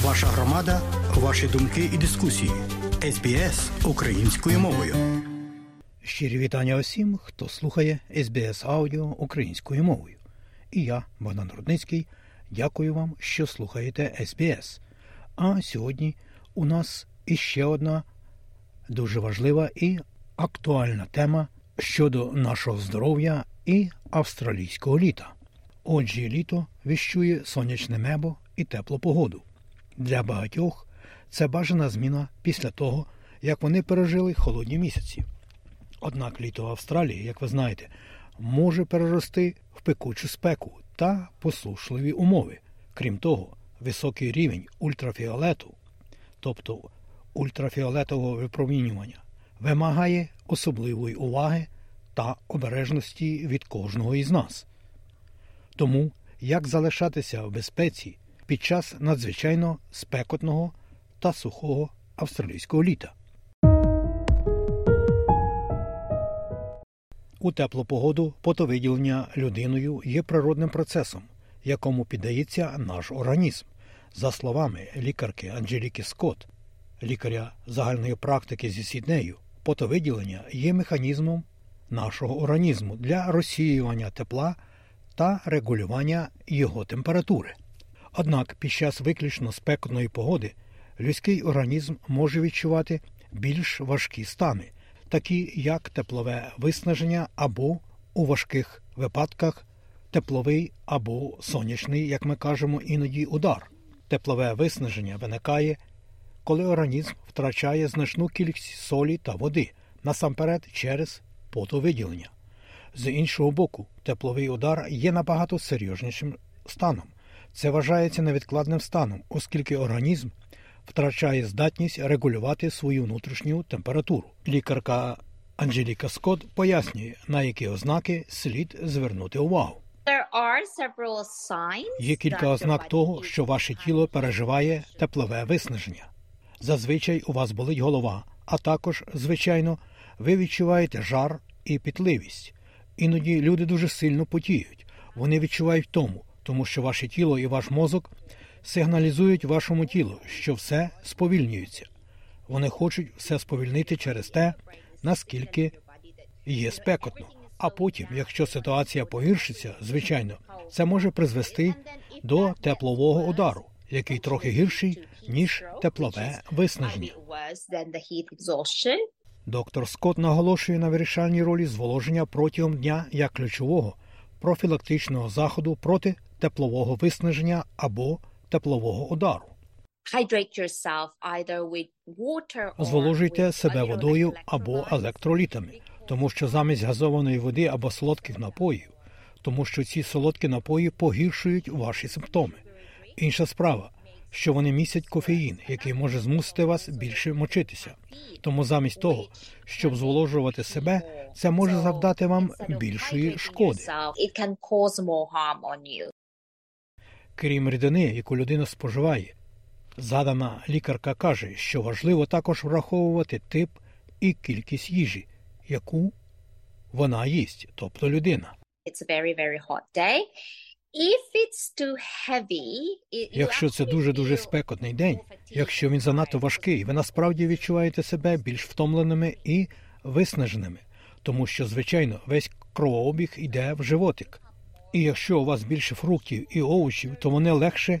Ваша громада, ваші думки і дискусії. СБС українською мовою. Щирі вітання усім, хто слухає СБС Аудіо українською мовою. І я, Богдан Рудницький, дякую вам, що слухаєте СБС. А сьогодні у нас іще одна дуже важлива і актуальна тема щодо нашого здоров'я і австралійського літа. Отже, літо віщує сонячне небо і теплу погоду. Для багатьох це бажана зміна після того, як вони пережили холодні місяці. Однак літо Австралії, як ви знаєте, може перерости в пекучу спеку та посушливі умови. Крім того, високий рівень ультрафіолету, тобто ультрафіолетового випромінювання, вимагає особливої уваги та обережності від кожного із нас. Тому як залишатися в безпеці під час надзвичайно спекотного та сухого австралійського літа. У теплу погоду потовиділення людиною є природним процесом, якому піддається наш організм. За словами лікарки Анджеліки Скотт, лікаря загальної практики зі Сіднею, потовиділення є механізмом нашого організму для розсіювання тепла та регулювання його температури. Однак під час виключно спекотної погоди людський організм може відчувати більш важкі стани, такі як теплове виснаження або у важких випадках тепловий або сонячний, як ми кажемо, іноді удар. Теплове виснаження виникає, коли організм втрачає значну кількість солі та води, насамперед через потовиділення. З іншого боку, тепловий удар є набагато серйознішим станом. Це вважається невідкладним станом, оскільки організм втрачає здатність регулювати свою внутрішню температуру. Лікарка Анжеліка Скотт пояснює, на які ознаки слід звернути увагу. Є кілька ознак того, що ваше тіло переживає теплове виснаження. Зазвичай у вас болить голова, а також, звичайно, ви відчуваєте жар і пітливість. Іноді люди дуже сильно потіють. Вони відчувають тому, тому що ваше тіло і ваш мозок сигналізують вашому тілу, що все сповільнюється. Вони хочуть все сповільнити через те, наскільки є спекотно. А потім, якщо ситуація погіршиться, звичайно, це може призвести до теплового удару, який трохи гірший ніж теплове виснаження. Доктор Скотт наголошує на вирішальній ролі зволоження протягом дня як ключового профілактичного заходу проти теплового виснаження або теплового удару. Зволожуйте себе водою або електролітами, тому що замість газованої води або солодких напоїв, тому що ці солодкі напої погіршують ваші симптоми. Інша справа що вони містять кофеїн, який може змусити вас більше мочитися. Тому замість того, щоб зволожувати себе, це може завдати вам більшої шкоди. Крім рідини, яку людина споживає, задана лікарка каже, що важливо також враховувати тип і кількість їжі, яку вона їсть, тобто людина. It's a very, very hot day. Якщо це дуже дуже спекотний день, якщо він занадто важкий, ви насправді відчуваєте себе більш втомленими і виснаженими, тому що, звичайно, весь кровообіг йде в животик. І якщо у вас більше фруктів і овочів, то вони легше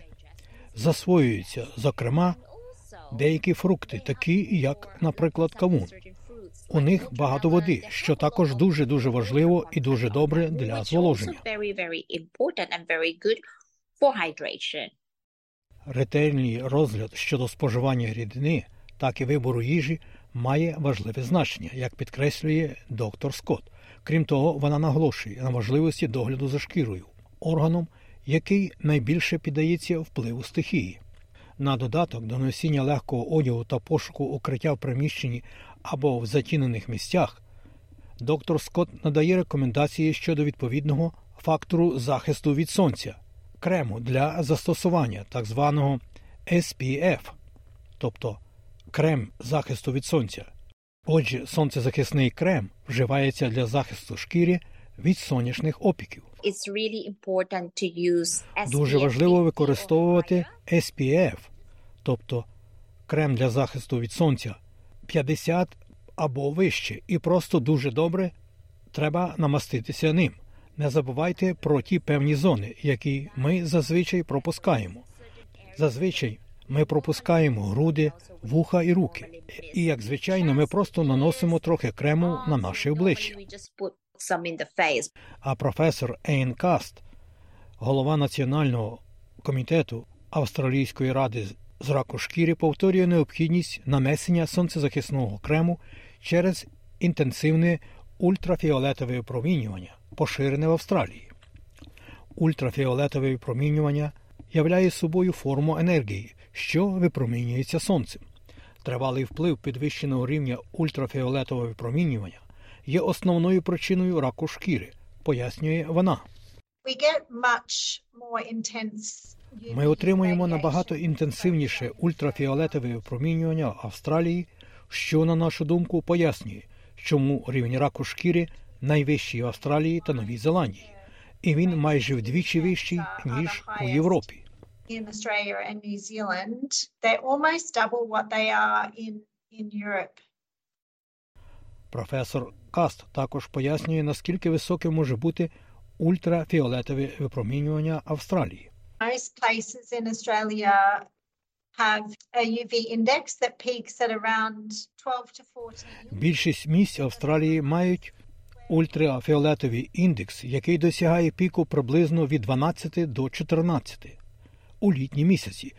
засвоюються, зокрема, деякі фрукти, такі як, наприклад, кавун. У них багато води, що також дуже дуже важливо і дуже добре для зволоження. Ретельний розгляд щодо споживання рідини, так і вибору їжі має важливе значення, як підкреслює доктор Скотт. Крім того, вона наголошує на важливості догляду за шкірою, органом, який найбільше піддається впливу стихії. На додаток до носіння легкого одягу та пошуку укриття в приміщенні або в затінених місцях, доктор Скотт надає рекомендації щодо відповідного фактору захисту від сонця, крему для застосування так званого SPF, тобто крем захисту від сонця. Отже, сонцезахисний крем вживається для захисту шкіри від сонячних опіків. Дуже важливо використовувати SPF тобто крем для захисту від сонця 50 або вище, і просто дуже добре треба намаститися ним. Не забувайте про ті певні зони, які ми зазвичай пропускаємо. Зазвичай ми пропускаємо груди, вуха і руки. І як звичайно, ми просто наносимо трохи крему на наше обличчя. А професор Ейн Каст, голова національного комітету Австралійської ради з раку шкіри, повторює необхідність нанесення сонцезахисного крему через інтенсивне ультрафіолетове випромінювання, поширене в Австралії. Ультрафіолетове випромінювання являє собою форму енергії, що випромінюється сонцем. Тривалий вплив підвищеного рівня ультрафіолетового випромінювання є основною причиною раку шкіри, пояснює вона. Ми отримуємо набагато інтенсивніше ультрафіолетове випромінювання в Австралії, що, на нашу думку, пояснює, чому рівень раку шкіри найвищий в Австралії та Новій Зеландії, і він майже вдвічі вищий ніж у Європі. In Australia and New Zealand, they're almost double what they are in, in Europe. Професор Каст також пояснює, наскільки високим може бути ультрафіолетове випромінювання Австралії. Most places in Australia have a UV index that peaks at around 12 to 14. Більшість місць Австралії мають ультрафіолетовий індекс, який досягає піку приблизно від 12 до 14 у літні місяці,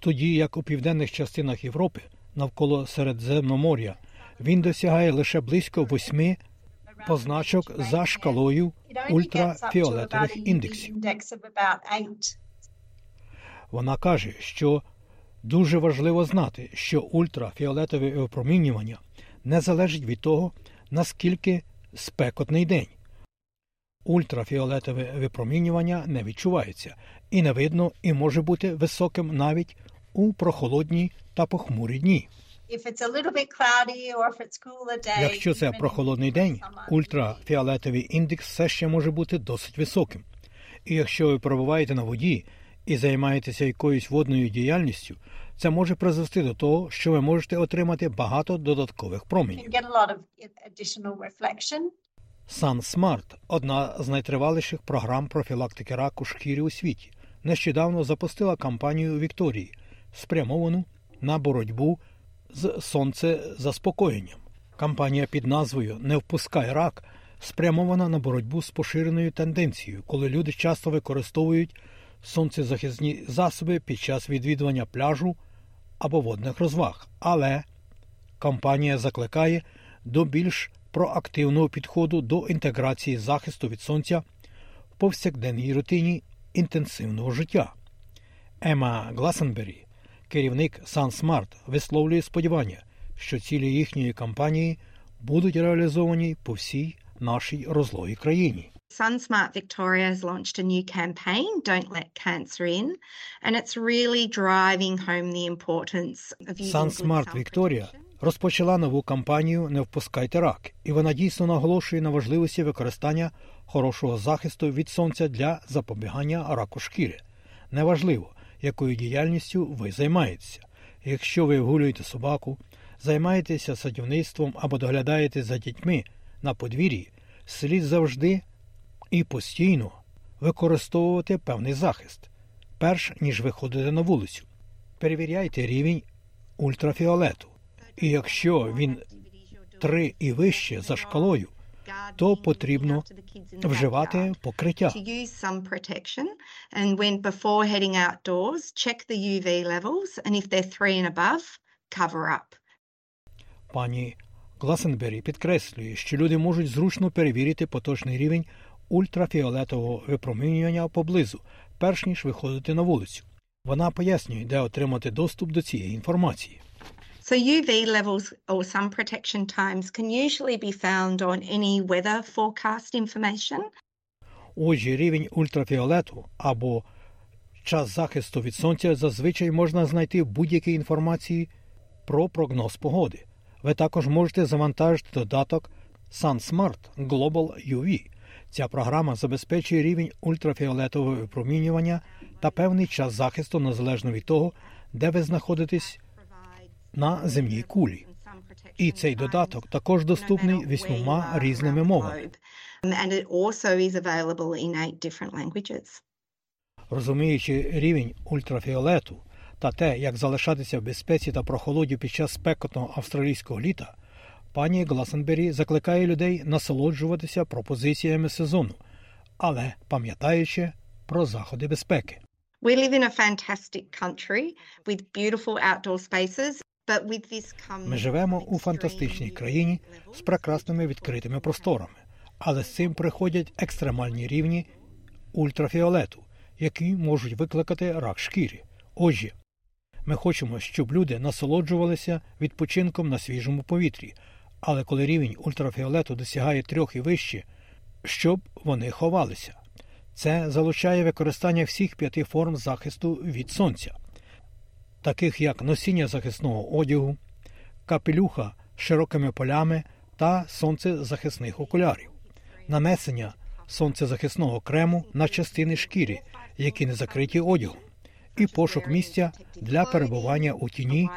тоді як у південних частинах Європи навколо Середземномор'я він досягає лише близько 8 позначок за шкалою ультрафіолетових індексів. index of about 8. Вона каже, що дуже важливо знати, що ультрафіолетове випромінювання не залежить від того, наскільки спекотний день. Ультрафіолетове випромінювання не відчувається і не видно, і може бути високим навіть у прохолодні та похмурі дні. Якщо це прохолодний день, ультрафіолетовий індекс все ще може бути досить високим. І якщо ви перебуваєте на воді і займаєтеся якоюсь водною діяльністю, це може призвести до того, що ви можете отримати багато додаткових променів. SunSmart – одна з найтриваліших програм профілактики раку шкіри у світі. Нещодавно запустила кампанію Вікторії, спрямовану на боротьбу з сонцезаспокоєнням. Кампанія під назвою Не впускай рак спрямована на боротьбу з поширеною тенденцією, коли люди часто використовують сонцезахисні засоби під час відвідування пляжу або водних розваг. Але Компанія закликає до більш проактивного підходу до інтеграції захисту від сонця в повсякденній рутині інтенсивного життя. Ема Гласенбері, керівник SunSmart, висловлює сподівання, що цілі їхньої кампанії будуть реалізовані по всій нашій розлогій країні. SunSmart Victoria has launched a new campaign, Don't Let Cancer In, and it's really driving home the importance of using SunSmart Victoria. Розпочала нову кампанію Не впускайте рак, і вона дійсно наголошує на важливості використання хорошого захисту від сонця для запобігання раку шкіри. Неважливо, якою діяльністю ви займаєтеся. Якщо ви вгулюєте собаку, займаєтеся садівництвом або доглядаєте за дітьми на подвір'ї, слід завжди і постійно використовувати певний захист, перш ніж виходите на вулицю. Перевіряйте рівень ультрафіолету. І якщо він три і вище за шкалою, то потрібно вживати покриття. to use some protection and when before heading outdoors check the UV levels and if they're 3 and above cover up Пані Гласенбері підкреслює, що люди можуть зручно перевірити поточний рівень ультрафіолетового випромінювання поблизу, перш ніж виходити на вулицю. Вона пояснює, де отримати доступ до цієї інформації. So UV levels or sun protection times can usually be found on any weather forecast information. Отже, рівень ультрафіолету або час захисту від сонця зазвичай можна знайти в будь-якій інформації про прогноз погоди. Ви також можете завантажити додаток SunSmart Global UV. Ця програма забезпечує рівень ультрафіолетового випромінювання та певний час захисту незалежно від того, де ви знаходитесь на земній кулі. І цей додаток також доступний вісьмома різними мовами. Розуміючи рівень ультрафіолету та те, як залишатися в безпеці та прохолоді під час спекотного австралійського літа, пані Гласенбері закликає людей насолоджуватися пропозиціями сезону, але пам'ятаючи про заходи безпеки. We live in a fantastic country with beautiful outdoor spaces, Ми живемо у фантастичній країні з прекрасними відкритими просторами, але з цим приходять екстремальні рівні ультрафіолету, які можуть викликати рак шкірі. Отже, ми хочемо, щоб люди насолоджувалися відпочинком на свіжому повітрі, але коли рівень ультрафіолету досягає трьох і вище, щоб вони ховалися. Це залучає використання всіх п'яти форм захисту від сонця, таких як носіння захисного одягу, капелюха з широкими полями та сонцезахисних окулярів, нанесення сонцезахисного крему на частини шкіри, які не закриті одягом, і пошук місця для перебування у тіні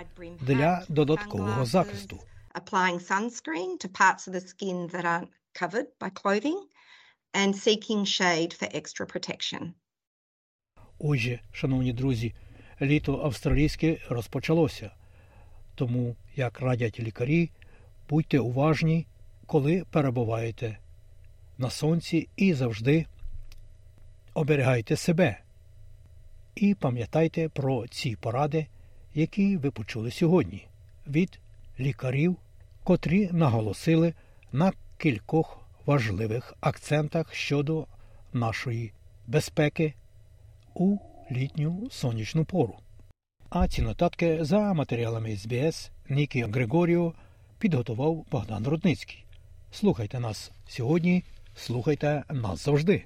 для додаткового захисту. applying sunscreen to parts of the skin that aren't covered by clothing and seeking shade for extra protection. Отже, шановні друзі, літо австралійське розпочалося. Тому, як радять лікарі, будьте уважні, коли перебуваєте на сонці і завжди оберігайте себе. І пам'ятайте про ці поради, які ви почули сьогодні від лікарів, котрі наголосили на кількох важливих акцентах щодо нашої безпеки у літню сонячну пору. А ці нотатки за матеріалами СБС Нікі Григоріо підготував Богдан Рудницький. Слухайте нас сьогодні, слухайте нас завжди.